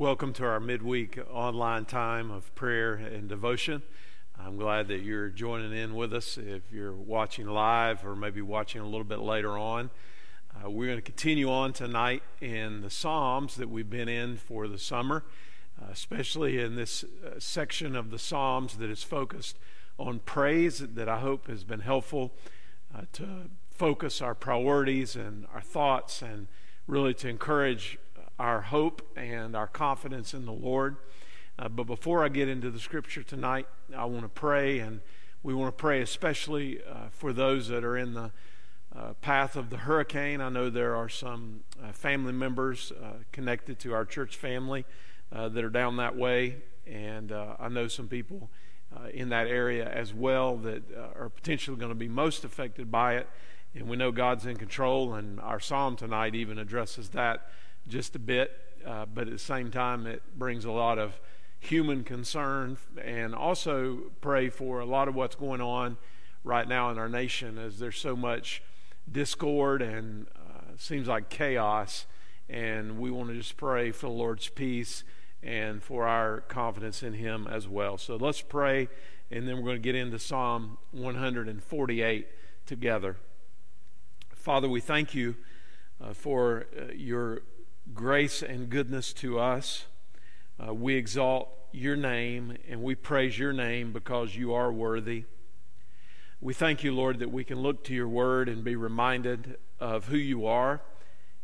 Welcome to our midweek online time of prayer and devotion. I'm glad that you're joining in with us. If you're watching live or maybe watching a little bit later on, uh, we're going to continue on tonight in the Psalms that we've been in for the summer, uh, especially in this uh, section of the Psalms that is focused on praise, that I hope has been helpful uh, to focus our priorities and our thoughts and really to encourage our hope and our confidence in the Lord. Uh, but before I get into the scripture tonight, I want to pray, and we want to pray especially uh, for those that are in the uh, path of the hurricane. I know there are some uh, family members uh, connected to our church family uh, that are down that way, and I know some people in that area as well that are potentially going to be most affected by it. And we know God's in control, and our psalm tonight even addresses that just a bit, uh, but at the same time, it brings a lot of human concern and also pray for a lot of what's going on right now in our nation as there's so much discord and uh, seems like chaos. And we want to just pray for the Lord's peace and for our confidence in Him as well. So let's pray, and then we're going to get into Psalm 148 together. Father, we thank you uh, for uh, your grace and goodness to us. Uh, we exalt your name and we praise your name because you are worthy. We thank you, Lord, that we can look to your word and be reminded of who you are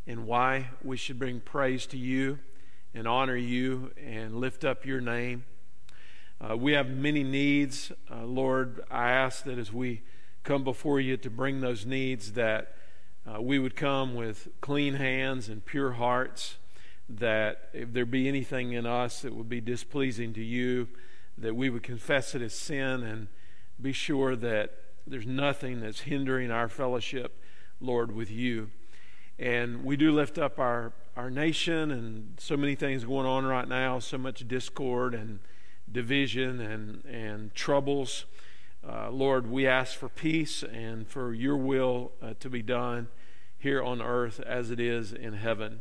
and why we should bring praise to you and honor you and lift up your name. Uh, we have many needs. Uh, Lord, I ask that as we come before you to bring those needs, that uh, we would come with clean hands and pure hearts, that if there be anything in us that would be displeasing to you, that we would confess it as sin and be sure that there's nothing that's hindering our fellowship, Lord, with you. And we do lift up our, our nation and so many things going on right now, so much discord and division and, and troubles. Uh, Lord, we ask for peace and for your will uh, to be done here on earth as it is in heaven.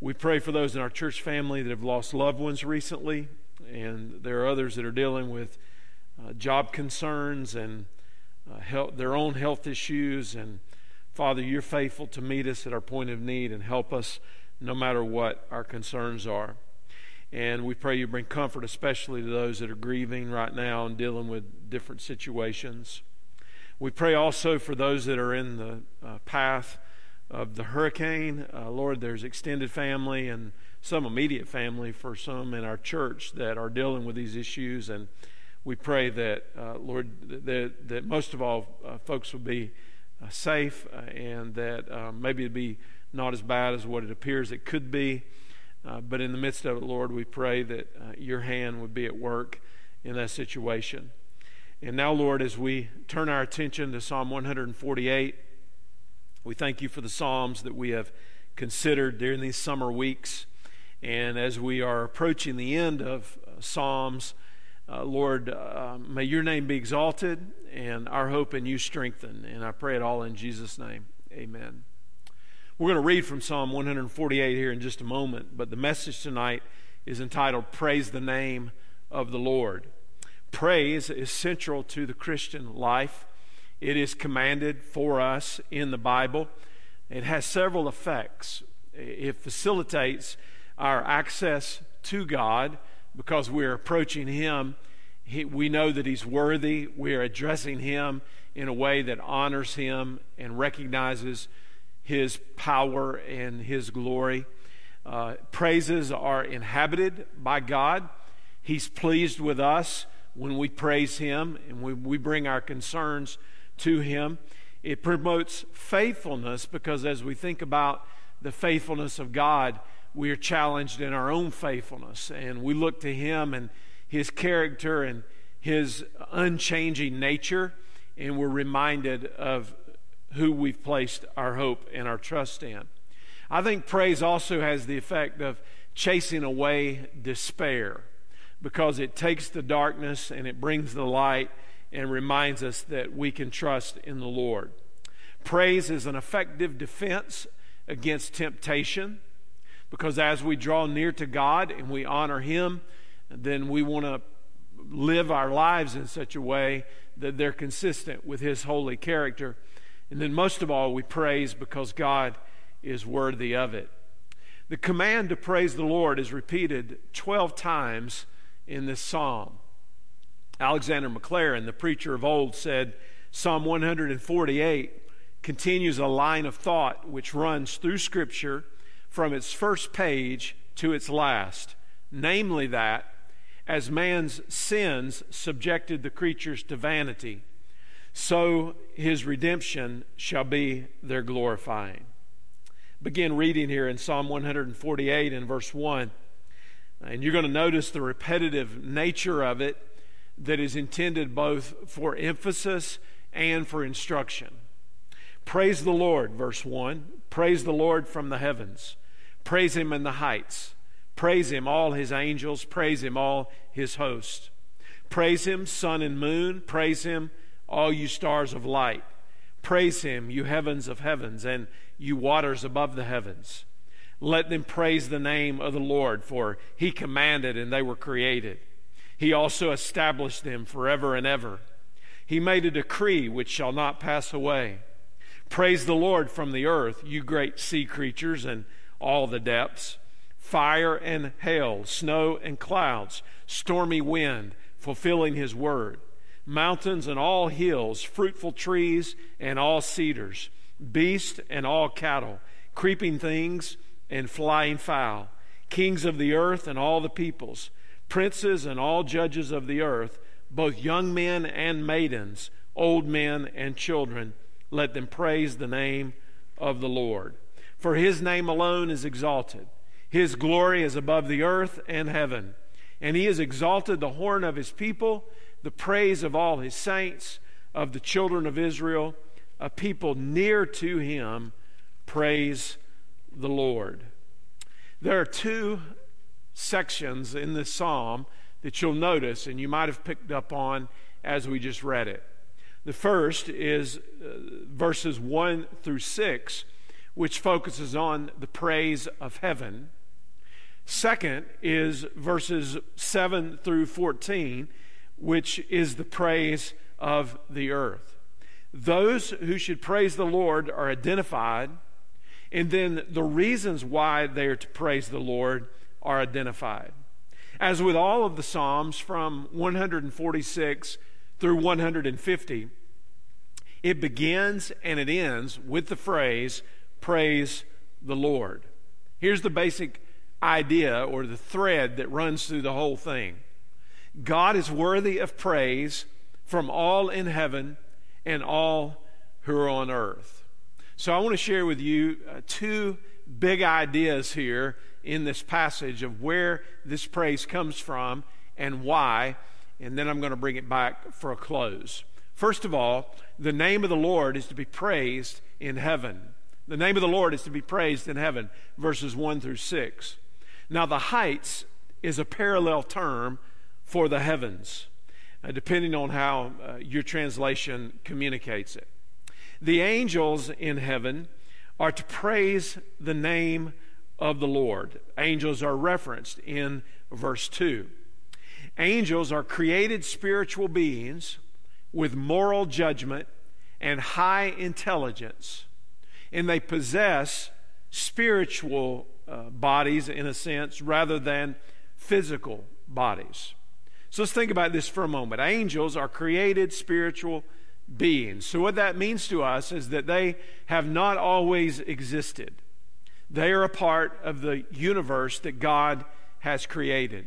We pray for those in our church family that have lost loved ones recently, and there are others that are dealing with uh, job concerns and uh, health, their own health issues. And Father, you're faithful to meet us at our point of need and help us no matter what our concerns are. And we pray you bring comfort, especially to those that are grieving right now and dealing with different situations. We pray also for those that are in the uh, path of the hurricane. Uh, Lord, there's extended family and some immediate family for some in our church that are dealing with these issues. And we pray that, uh, Lord, that, that most of all, uh, folks will be uh, safe uh, and that maybe it'll be not as bad as what it appears it could be. Uh, but in the midst of it, Lord, we pray that uh, your hand would be at work in that situation. And now, Lord, as we turn our attention to Psalm 148, we thank you for the Psalms that we have considered during these summer weeks. And as we are approaching the end of uh, Psalms, uh, Lord, uh, may your name be exalted and our hope in you strengthened. And I pray it all in Jesus' name. Amen. We're going to read from Psalm 148 here in just a moment, but the message tonight is entitled Praise the Name of the Lord. Praise is central to the Christian life. It is commanded for us in the Bible. It has several effects. It facilitates our access to God because we're approaching Him. He, we know that He's worthy. We're addressing Him in a way that honors Him and recognizes his power and his glory. Uh, praises are inhabited by God. He's pleased with us when we praise him and when we bring our concerns to him. It promotes faithfulness because as we think about the faithfulness of God, we are challenged in our own faithfulness and we look to him and his character and his unchanging nature and we're reminded of who we've placed our hope and our trust in. I think praise also has the effect of chasing away despair because it takes the darkness and it brings the light and reminds us that we can trust in the Lord. Praise is an effective defense against temptation. because as we draw near to God and we honor Him, then we want to live our lives in such a way that they're consistent with His holy character. And then, most of all, we praise because God is worthy of it. The command to praise the Lord is repeated 12 times in this psalm. Alexander Maclaren, the preacher of old, said Psalm 148 continues a line of thought which runs through Scripture from its first page to its last, namely that as man's sins subjected the creatures to vanity, so his redemption shall be their glorifying. Begin reading here in Psalm 148 and verse 1. And you're going to notice the repetitive nature of it that is intended both for emphasis and for instruction. Praise the Lord, verse 1. Praise the Lord from the heavens. Praise him in the heights. Praise him, all his angels. Praise him, all his host. Praise him, sun and moon. Praise him, all you stars of light. Praise him, you heavens of heavens, and you waters above the heavens. Let them praise the name of the Lord, for he commanded and they were created. He also established them forever and ever. He made a decree which shall not pass away. Praise the Lord from the earth, you great sea creatures and all the depths fire and hail, snow and clouds, stormy wind, fulfilling his word, mountains and all hills, fruitful trees and all cedars, beasts and all cattle, creeping things and flying fowl, kings of the earth and all the peoples, princes and all judges of the earth, both young men and maidens, old men and children, let them praise the name of the Lord. For his name alone is exalted his glory is above the earth and heaven. And he has exalted the horn of his people, the praise of all his saints, of the children of Israel, a people near to him. Praise the Lord. There are two sections in this psalm that you'll notice, and you might have picked up on as we just read it. The first is uh, verses 1 through 6, which focuses on the praise of heaven. Second is verses 7 through 14, which is the praise of the earth. Those who should praise the Lord are identified, and then the reasons why they are to praise the Lord are identified. As with all of the Psalms from 146 through 150, it begins and it ends with the phrase, Praise the Lord. Here's the basic idea or the thread that runs through the whole thing. God is worthy of praise from all in heaven and all who are on earth. So I want to share with you uh, two big ideas here in this passage of where this praise comes from and why, and then I'm going to bring it back for a close. First of all, the name of the Lord is to be praised in heaven. The name of the Lord is to be praised in heaven, verses 1 through 6. Now, the heights is a parallel term for the heavens, uh, depending on how uh, your translation communicates it. The angels in heaven are to praise the name of the Lord. Angels are referenced in verse 2. Angels are created spiritual beings with moral judgment and high intelligence, and they possess spiritual uh, bodies, in a sense, rather than physical bodies. So let's think about this for a moment. Angels are created spiritual beings. So, what that means to us is that they have not always existed, they are a part of the universe that God has created.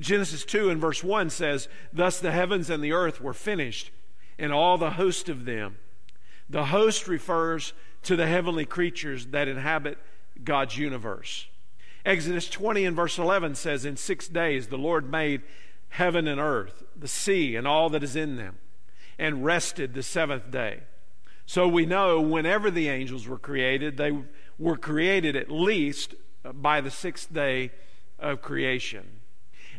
Genesis 2 and verse 1 says, Thus the heavens and the earth were finished, and all the host of them. The host refers to the heavenly creatures that inhabit God's universe. Exodus 20 and verse 11 says, In six days the Lord made heaven and earth, the sea, and all that is in them, and rested the seventh day. So we know whenever the angels were created, they were created at least by the sixth day of creation.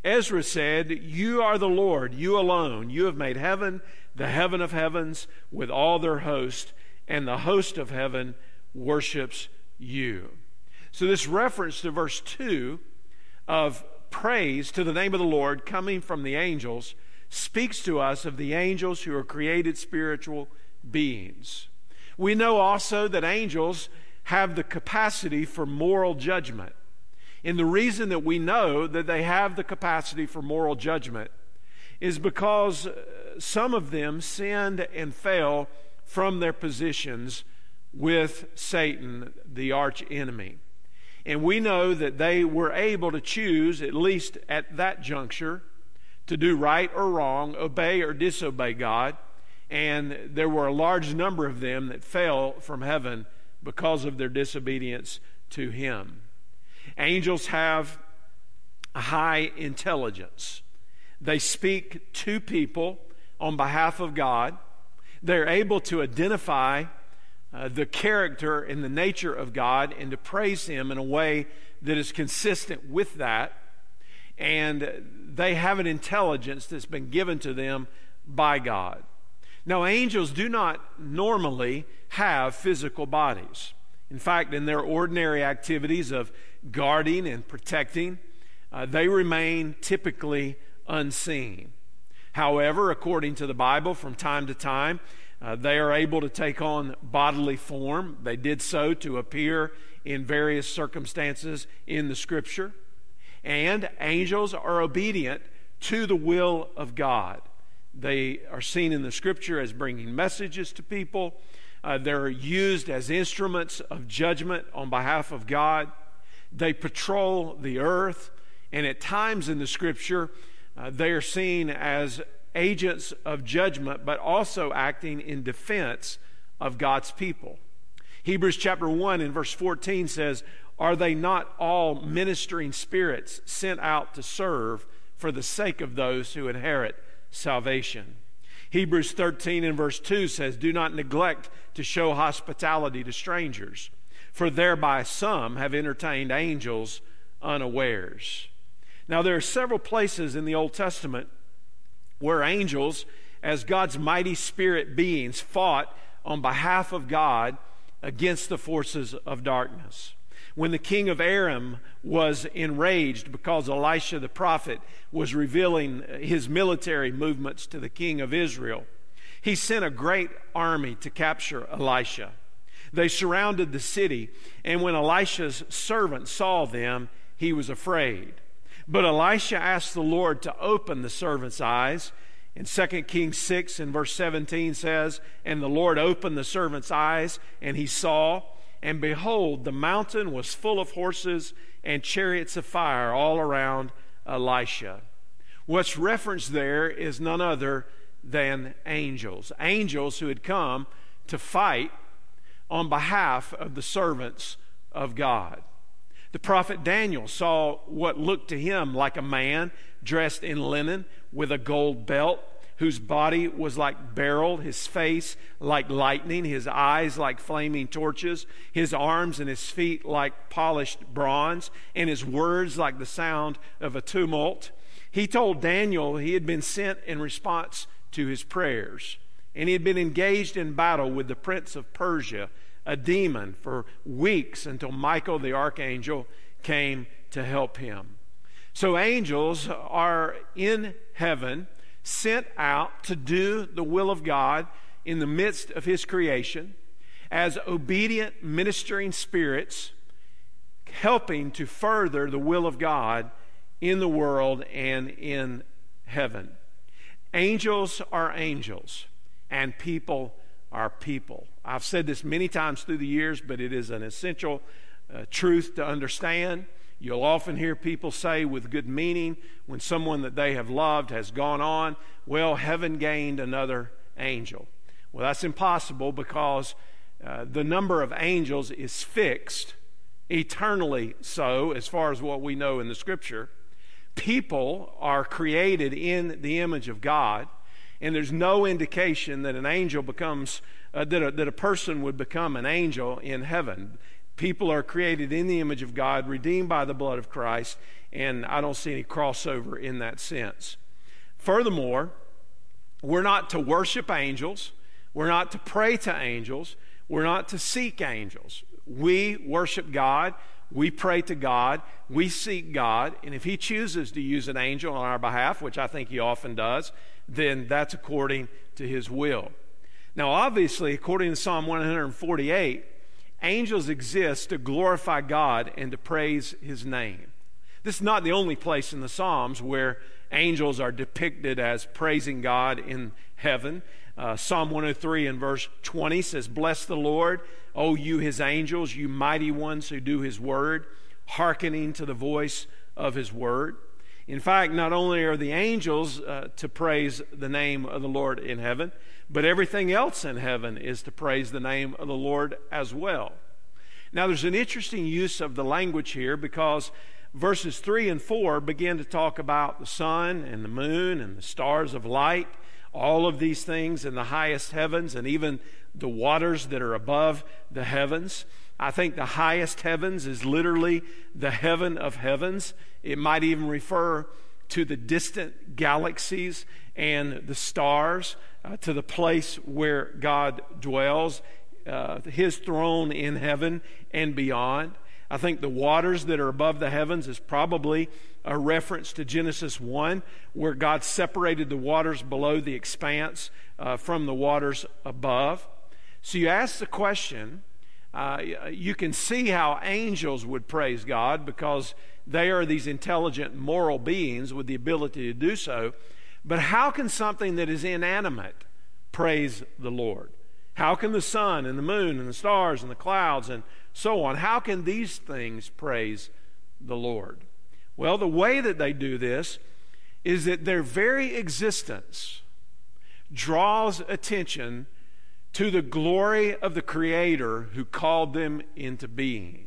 Ezra said, You are the Lord, you alone. You have made heaven, the heaven of heavens, with all their host, and the host of heaven worships you. So, this reference to verse 2 of praise to the name of the Lord coming from the angels speaks to us of the angels who are created spiritual beings. We know also that angels have the capacity for moral judgment. And the reason that we know that they have the capacity for moral judgment is because uh, some of them sinned and fell from their positions with Satan, the arch enemy. And we know that they were able to choose, at least at that juncture, to do right or wrong, obey or disobey God. And there were a large number of them that fell from heaven because of their disobedience to Him. Angels have a high intelligence. They speak to people on behalf of God. They're able to identify uh, the character and the nature of God and to praise Him in a way that is consistent with that. And they have an intelligence that's been given to them by God. Now, angels do not normally have physical bodies. In fact, in their ordinary activities of guarding and protecting, uh, they remain typically unseen. However, according to the Bible, from time to time, uh, they are able to take on bodily form. They did so to appear in various circumstances in the Scripture. And angels are obedient to the will of God. They are seen in the Scripture as bringing messages to people. Uh, they're used as instruments of judgment on behalf of God. They patrol the earth. And at times in the Scripture, uh, they are seen as agents of judgment, but also acting in defense of God's people. Hebrews chapter 1 and verse 14 says, Are they not all ministering spirits sent out to serve for the sake of those who inherit salvation? Hebrews 13 and verse 2 says, Do not neglect to show hospitality to strangers, for thereby some have entertained angels unawares. Now, there are several places in the Old Testament where angels, as God's mighty spirit beings, fought on behalf of God against the forces of darkness. When the king of Aram was enraged because Elisha the prophet was revealing his military movements to the king of Israel, he sent a great army to capture Elisha. They surrounded the city, and when Elisha's servant saw them, he was afraid. But Elisha asked the Lord to open the servant's eyes. In 2 Kings 6 and verse 17 says, And the Lord opened the servant's eyes, and he saw, and behold, the mountain was full of horses and chariots of fire all around Elisha. What's referenced there is none other than angels. Angels who had come to fight on behalf of the servants of God. The prophet Daniel saw what looked to him like a man dressed in linen with a gold belt, whose body was like beryl, his face like lightning, his eyes like flaming torches, his arms and his feet like polished bronze, and his words like the sound of a tumult. He told Daniel he had been sent in response to his prayers, and he had been engaged in battle with the prince of Persia a demon for weeks until Michael the archangel came to help him. So, angels are in heaven, sent out to do the will of God in the midst of his creation as obedient ministering spirits, helping to further the will of God in the world and in heaven. Angels are angels, and people are people. I've said this many times through the years, but it is an essential uh, truth to understand. You'll often hear people say, with good meaning, when someone that they have loved has gone on, well, heaven gained another angel. Well, that's impossible because uh, the number of angels is fixed, eternally so, as far as what we know in the scripture. People are created in the image of God, and there's no indication that an angel becomes uh, that, a, that a person would become an angel in heaven. People are created in the image of God, redeemed by the blood of Christ, and I don't see any crossover in that sense. Furthermore, we're not to worship angels, we're not to pray to angels, we're not to seek angels. We worship God, we pray to God, we seek God, and if He chooses to use an angel on our behalf, which I think He often does, then that's according to His will. Now, obviously, according to Psalm 148, angels exist to glorify God and to praise His name. This is not the only place in the Psalms where angels are depicted as praising God in heaven. Uh, Psalm 103 and verse 20 says, Bless the Lord, O you his angels, you mighty ones who do his word, hearkening to the voice of his word. In fact, not only are the angels uh, to praise the name of the Lord in heaven, but everything else in heaven is to praise the name of the Lord as well. Now, there's an interesting use of the language here because verses 3 and 4 begin to talk about the sun and the moon and the stars of light all of these things in the highest heavens and even the waters that are above the heavens. I think the highest heavens is literally the heaven of heavens. It might even refer to the distant galaxies and the stars, uh, to the place where God dwells, uh, his throne in heaven and beyond. I think the waters that are above the heavens is probably a reference to Genesis 1, where God separated the waters below the expanse uh, from the waters above. So you ask the question, uh, you can see how angels would praise God because they are these intelligent moral beings with the ability to do so. But how can something that is inanimate praise the Lord? How can the sun and the moon and the stars and the clouds and so on, how can these things praise the Lord? Well, the way that they do this is that their very existence draws attention to the glory of the Creator who called them into being.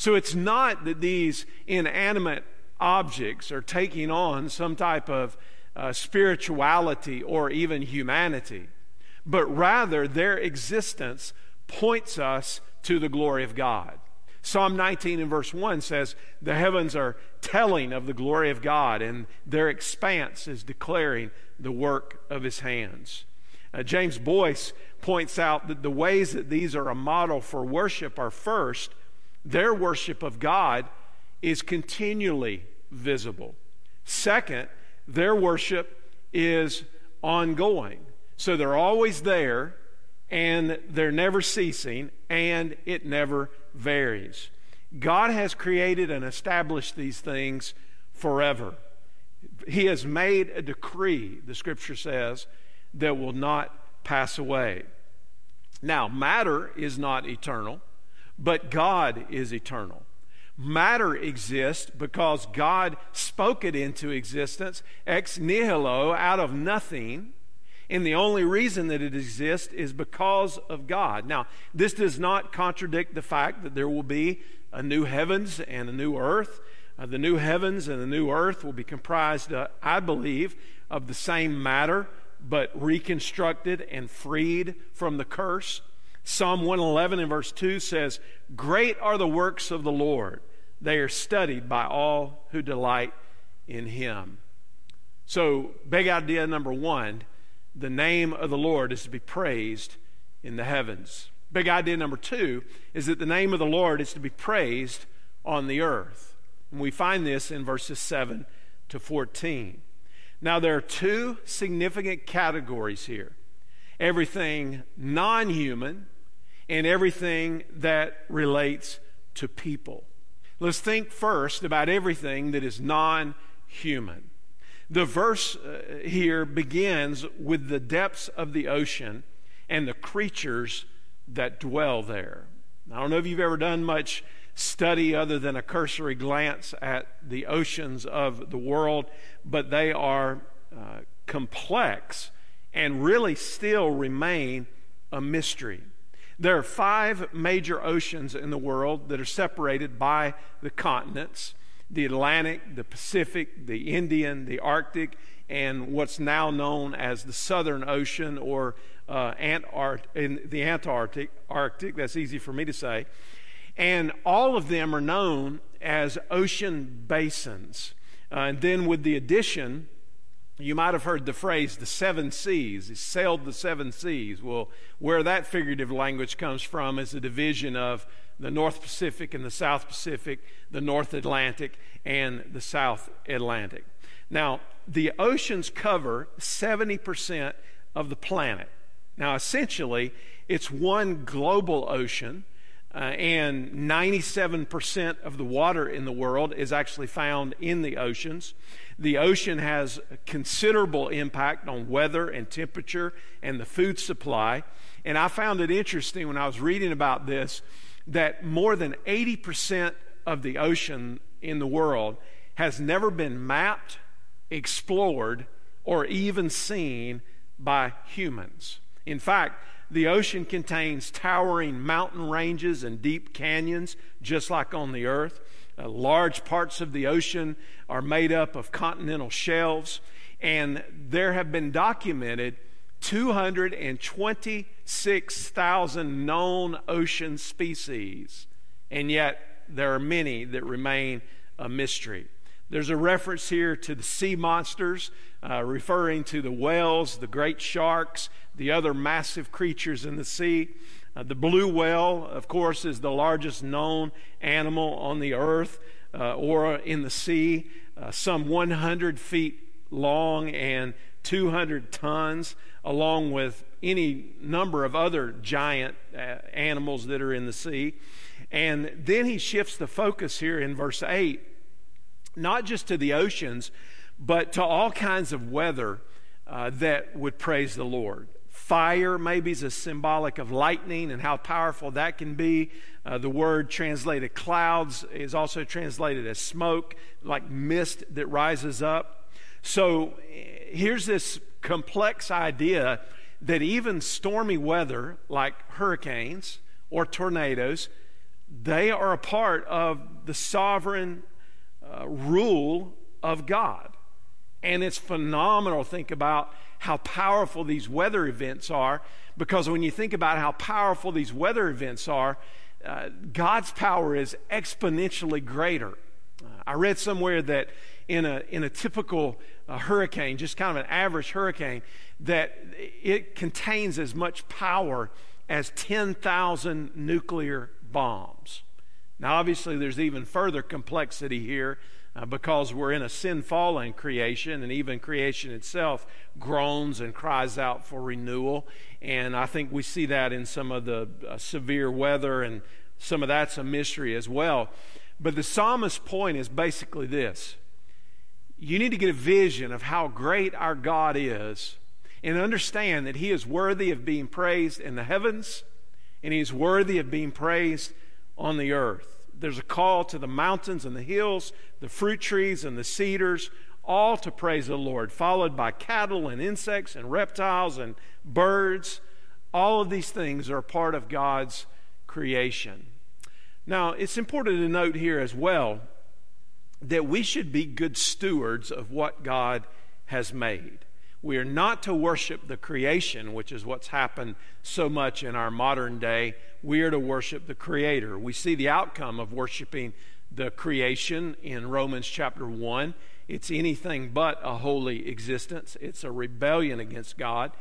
So it's not that these inanimate objects are taking on some type of uh, spirituality or even humanity, but rather their existence points us to the glory of God. Psalm 19 and verse 1 says, The heavens are telling of the glory of God, and their expanse is declaring the work of his hands. Uh, James Boice points out that the ways that these are a model for worship are first, their worship of God is continually visible. Second, their worship is ongoing. So they're always there and they're never ceasing and it never varies. God has created and established these things forever. He has made a decree, the scripture says, that will not pass away. Now, matter is not eternal, but God is eternal. Matter exists because God spoke it into existence ex nihilo, out of nothing and the only reason that it exists is because of God. Now, this does not contradict the fact that there will be a new heavens and a new earth. Uh, the new heavens and the new earth will be comprised, uh, I believe, of the same matter, but reconstructed and freed from the curse. Psalm 111 and verse 2 says, Great are the works of the Lord. They are studied by all who delight in him. So, big idea number one the name of the Lord is to be praised in the heavens. Big idea number two is that the name of the Lord is to be praised on the earth. And we find this in verses 7 to 14. Now, there are two significant categories here everything non human and everything that relates to people. Let's think first about everything that is non human. The verse uh, here begins with the depths of the ocean and the creatures that dwell there. I don't know if you've ever done much study other than a cursory glance at the oceans of the world, but they are uh, complex and really still remain a mystery. There are five major oceans in the world that are separated by the continents the Atlantic, the Pacific, the Indian, the Arctic, and what's now known as the Southern Ocean or uh, Antart- in the Antarctic. Arctic, that's easy for me to say. And all of them are known as ocean basins. Uh, and then with the addition you might have heard the phrase the seven seas. He sailed the seven seas. Well, where that figurative language comes from is a division of the North Pacific and the South Pacific, the North Atlantic and the South Atlantic. Now, the oceans cover 70% of the planet. Now, essentially, it's one global ocean, uh, and 97% of the water in the world is actually found in the oceans. The ocean has considerable impact on weather and temperature and the food supply. And I found it interesting when I was reading about this that more than 80% of the ocean in the world has never been mapped, explored, or even seen by humans. In fact, the ocean contains towering mountain ranges and deep canyons, just like on the earth. Uh, large parts of the ocean are made up of continental shelves, and there have been documented 226,000 known ocean species, and yet there are many that remain a mystery. There's a reference here to the sea monsters, uh, referring to the whales, the great sharks, the other massive creatures in the sea. Uh, the blue whale, of course, is the largest known animal on the earth uh, or in the sea, uh, some 100 feet long and 200 tons, along with any number of other giant uh, animals that are in the sea. And then he shifts the focus here in verse 8 not just to the oceans, but to all kinds of weather uh, that would praise the Lord. Fire maybe is a symbolic of lightning and how powerful that can be. Uh, the word translated clouds is also translated as smoke, like mist that rises up. So here's this complex idea that even stormy weather, like hurricanes or tornadoes, they are a part of the sovereign uh, rule of God. And it's phenomenal think about how powerful these weather events are because when you think about how powerful these weather events are, uh, God's power is exponentially greater. Uh, I read somewhere that in a, in a typical uh, hurricane, just kind of an average hurricane, that it contains as much power as 10,000 nuclear bombs. Now, obviously, there's even further complexity here uh, because we're in a sin fallen creation, and even creation itself groans and cries out for renewal. And I think we see that in some of the uh, severe weather, and some of that's a mystery as well. But the psalmist's point is basically this you need to get a vision of how great our God is and understand that He is worthy of being praised in the heavens and He is worthy of being praised on the earth. There's a call to the mountains and the hills, the fruit trees and the cedars, all to praise the Lord, followed by cattle and insects and reptiles and birds. All of these things are part of God's creation. Now, it's important to note here as well that we should be good stewards of what God has made. We are not to worship the creation, which is what's happened so much in our modern day. We are to worship the Creator. We see the outcome of worshiping the creation in Romans chapter 1. It's anything but a holy existence, it's a rebellion against God.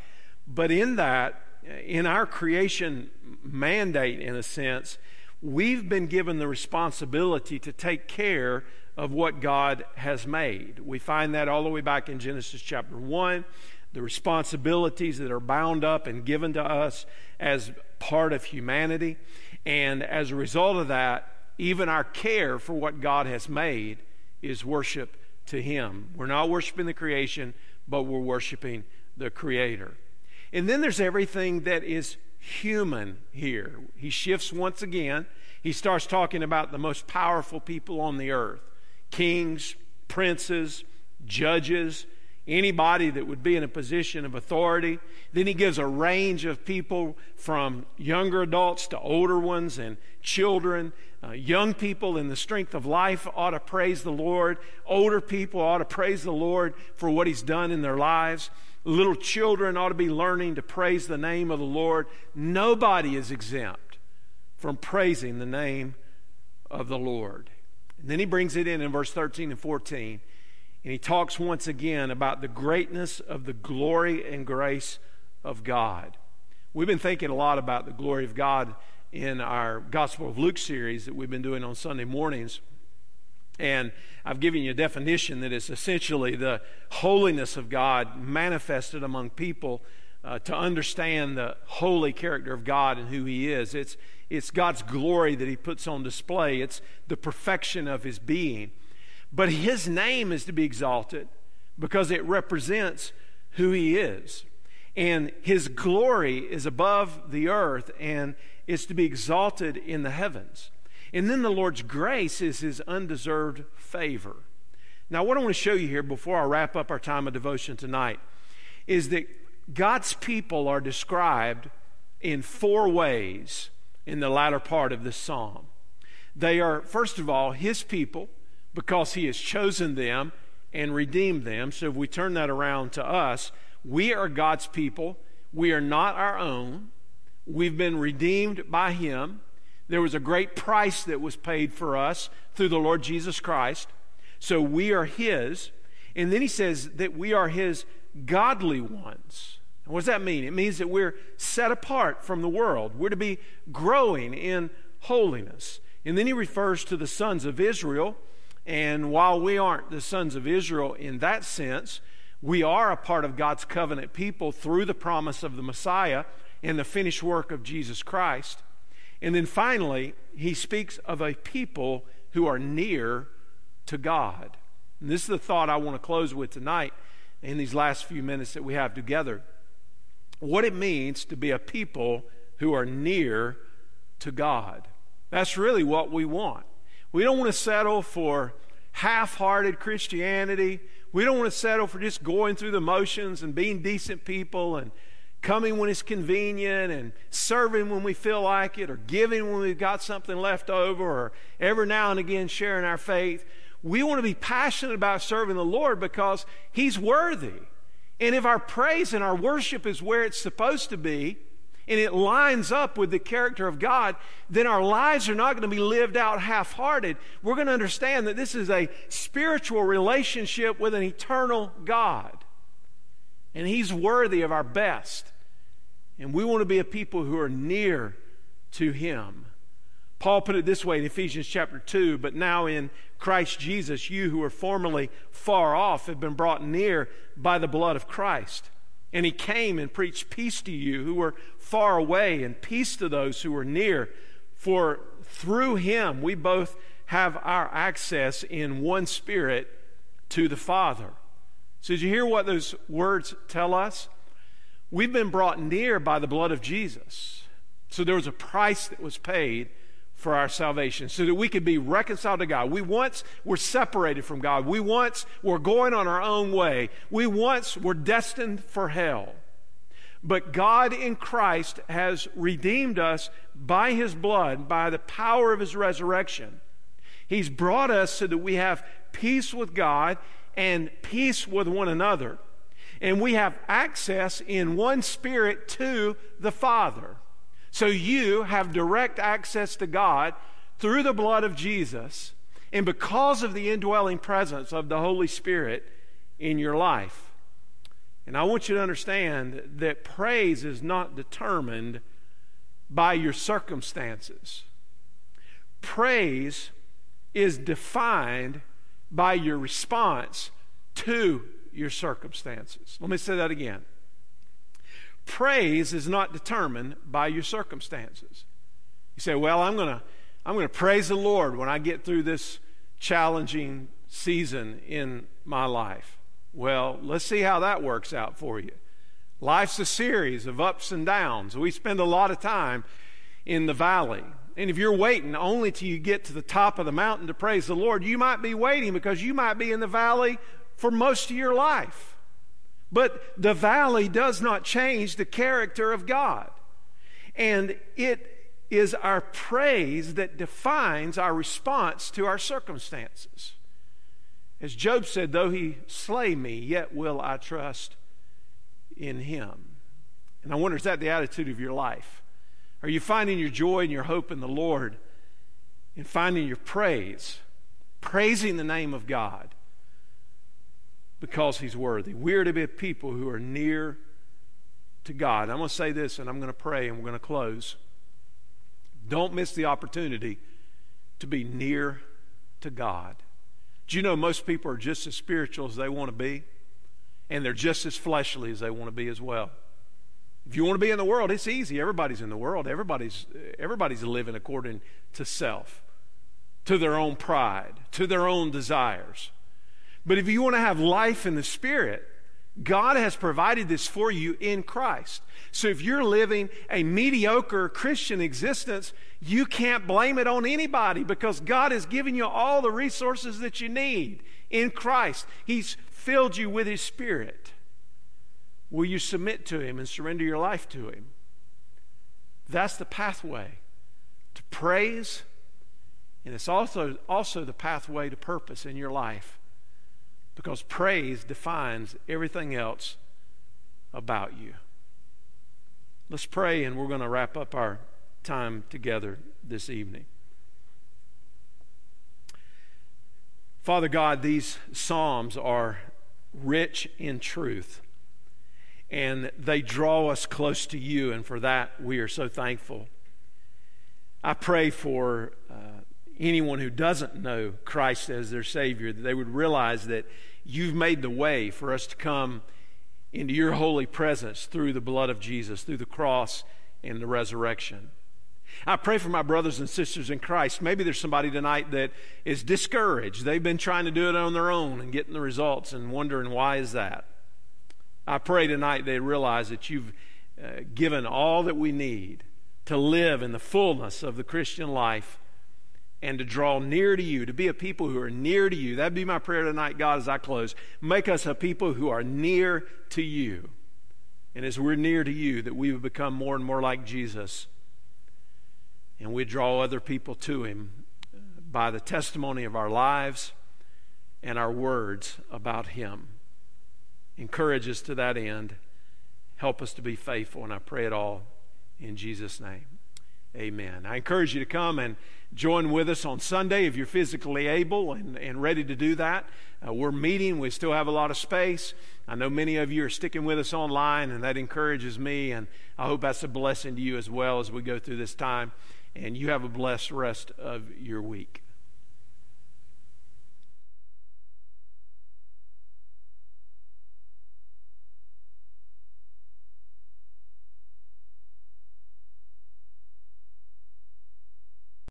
But in that, in our creation mandate, in a sense, we've been given the responsibility to take care of what God has made. We find that all the way back in Genesis chapter 1, the responsibilities that are bound up and given to us as part of humanity. And as a result of that, even our care for what God has made is worship to Him. We're not worshiping the creation, but we're worshiping the Creator. And then there's everything that is human here. He shifts once again. He starts talking about the most powerful people on the earth kings, princes, judges, anybody that would be in a position of authority. Then he gives a range of people from younger adults to older ones and children. Uh, young people in the strength of life ought to praise the Lord. Older people ought to praise the Lord for what he's done in their lives. Little children ought to be learning to praise the name of the Lord. Nobody is exempt from praising the name of the Lord. And then he brings it in in verse 13 and 14. And he talks once again about the greatness of the glory and grace of God. We've been thinking a lot about the glory of God in our Gospel of Luke series that we've been doing on Sunday mornings. And I've given you a definition that is essentially the holiness of God manifested among people uh, to understand the holy character of God and who He is. It's, it's God's glory that He puts on display, it's the perfection of His being. But His name is to be exalted because it represents who He is. And His glory is above the earth and is to be exalted in the heavens. And then the Lord's grace is His undeserved favor. Now, what I want to show you here before I wrap up our time of devotion tonight is that God's people are described in four ways in the latter part of this psalm. They are, first of all, His people because He has chosen them and redeemed them. So if we turn that around to us, we are God's people. We are not our own. We've been redeemed by Him. There was a great price that was paid for us through the Lord Jesus Christ. So we are His. And then He says that we are His godly ones. What does that mean? It means that we're set apart from the world. We're to be growing in holiness. And then he refers to the sons of Israel. And while we aren't the sons of Israel in that sense, we are a part of God's covenant people through the promise of the Messiah and the finished work of Jesus Christ. And then finally, he speaks of a people who are near to God. And this is the thought I want to close with tonight in these last few minutes that we have together what it means to be a people who are near to God. That's really what we want. We don't want to settle for half hearted Christianity. We don't want to settle for just going through the motions and being decent people and coming when it's convenient and serving when we feel like it or giving when we've got something left over or every now and again sharing our faith. We want to be passionate about serving the Lord because He's worthy. And if our praise and our worship is where it's supposed to be, and it lines up with the character of God, then our lives are not going to be lived out half hearted. We're going to understand that this is a spiritual relationship with an eternal God. And He's worthy of our best. And we want to be a people who are near to Him. Paul put it this way in Ephesians chapter 2 But now in Christ Jesus, you who were formerly far off have been brought near by the blood of Christ. And he came and preached peace to you who were far away and peace to those who were near. For through him we both have our access in one spirit to the Father. So, did you hear what those words tell us? We've been brought near by the blood of Jesus. So, there was a price that was paid for our salvation so that we could be reconciled to God. We once were separated from God. We once were going on our own way. We once were destined for hell. But God in Christ has redeemed us by his blood, by the power of his resurrection. He's brought us so that we have peace with God and peace with one another. And we have access in one spirit to the Father. So you have direct access to God through the blood of Jesus and because of the indwelling presence of the Holy Spirit in your life. And I want you to understand that praise is not determined by your circumstances. Praise is defined by your response to your circumstances. Let me say that again praise is not determined by your circumstances. You say, "Well, I'm going to I'm going to praise the Lord when I get through this challenging season in my life." Well, let's see how that works out for you. Life's a series of ups and downs. We spend a lot of time in the valley. And if you're waiting only till you get to the top of the mountain to praise the Lord, you might be waiting because you might be in the valley for most of your life. But the valley does not change the character of God. And it is our praise that defines our response to our circumstances. As Job said, though he slay me, yet will I trust in him. And I wonder, is that the attitude of your life? Are you finding your joy and your hope in the Lord and finding your praise, praising the name of God? Because he's worthy. We're to be people who are near to God. I'm going to say this and I'm going to pray and we're going to close. Don't miss the opportunity to be near to God. Do you know most people are just as spiritual as they want to be? And they're just as fleshly as they want to be as well. If you want to be in the world, it's easy. Everybody's in the world. Everybody's, everybody's living according to self, to their own pride, to their own desires. But if you want to have life in the Spirit, God has provided this for you in Christ. So if you're living a mediocre Christian existence, you can't blame it on anybody because God has given you all the resources that you need in Christ. He's filled you with His Spirit. Will you submit to Him and surrender your life to Him? That's the pathway to praise, and it's also, also the pathway to purpose in your life because praise defines everything else about you. Let's pray, and we're going to wrap up our time together this evening. Father God, these Psalms are rich in truth, and they draw us close to you, and for that we are so thankful. I pray for uh, anyone who doesn't know Christ as their Savior that they would realize that You've made the way for us to come into your holy presence through the blood of Jesus, through the cross and the resurrection. I pray for my brothers and sisters in Christ. Maybe there's somebody tonight that is discouraged. They've been trying to do it on their own and getting the results and wondering why is that. I pray tonight they realize that you've uh, given all that we need to live in the fullness of the Christian life and to draw near to you, to be a people who are near to you. That'd be my prayer tonight, God, as I close. Make us a people who are near to you. And as we're near to you, that we would become more and more like Jesus. And we draw other people to him by the testimony of our lives and our words about him. Encourage us to that end. Help us to be faithful. And I pray it all in Jesus' name. Amen. I encourage you to come and join with us on Sunday if you're physically able and, and ready to do that. Uh, we're meeting, we still have a lot of space. I know many of you are sticking with us online, and that encourages me, and I hope that's a blessing to you as well as we go through this time. And you have a blessed rest of your week.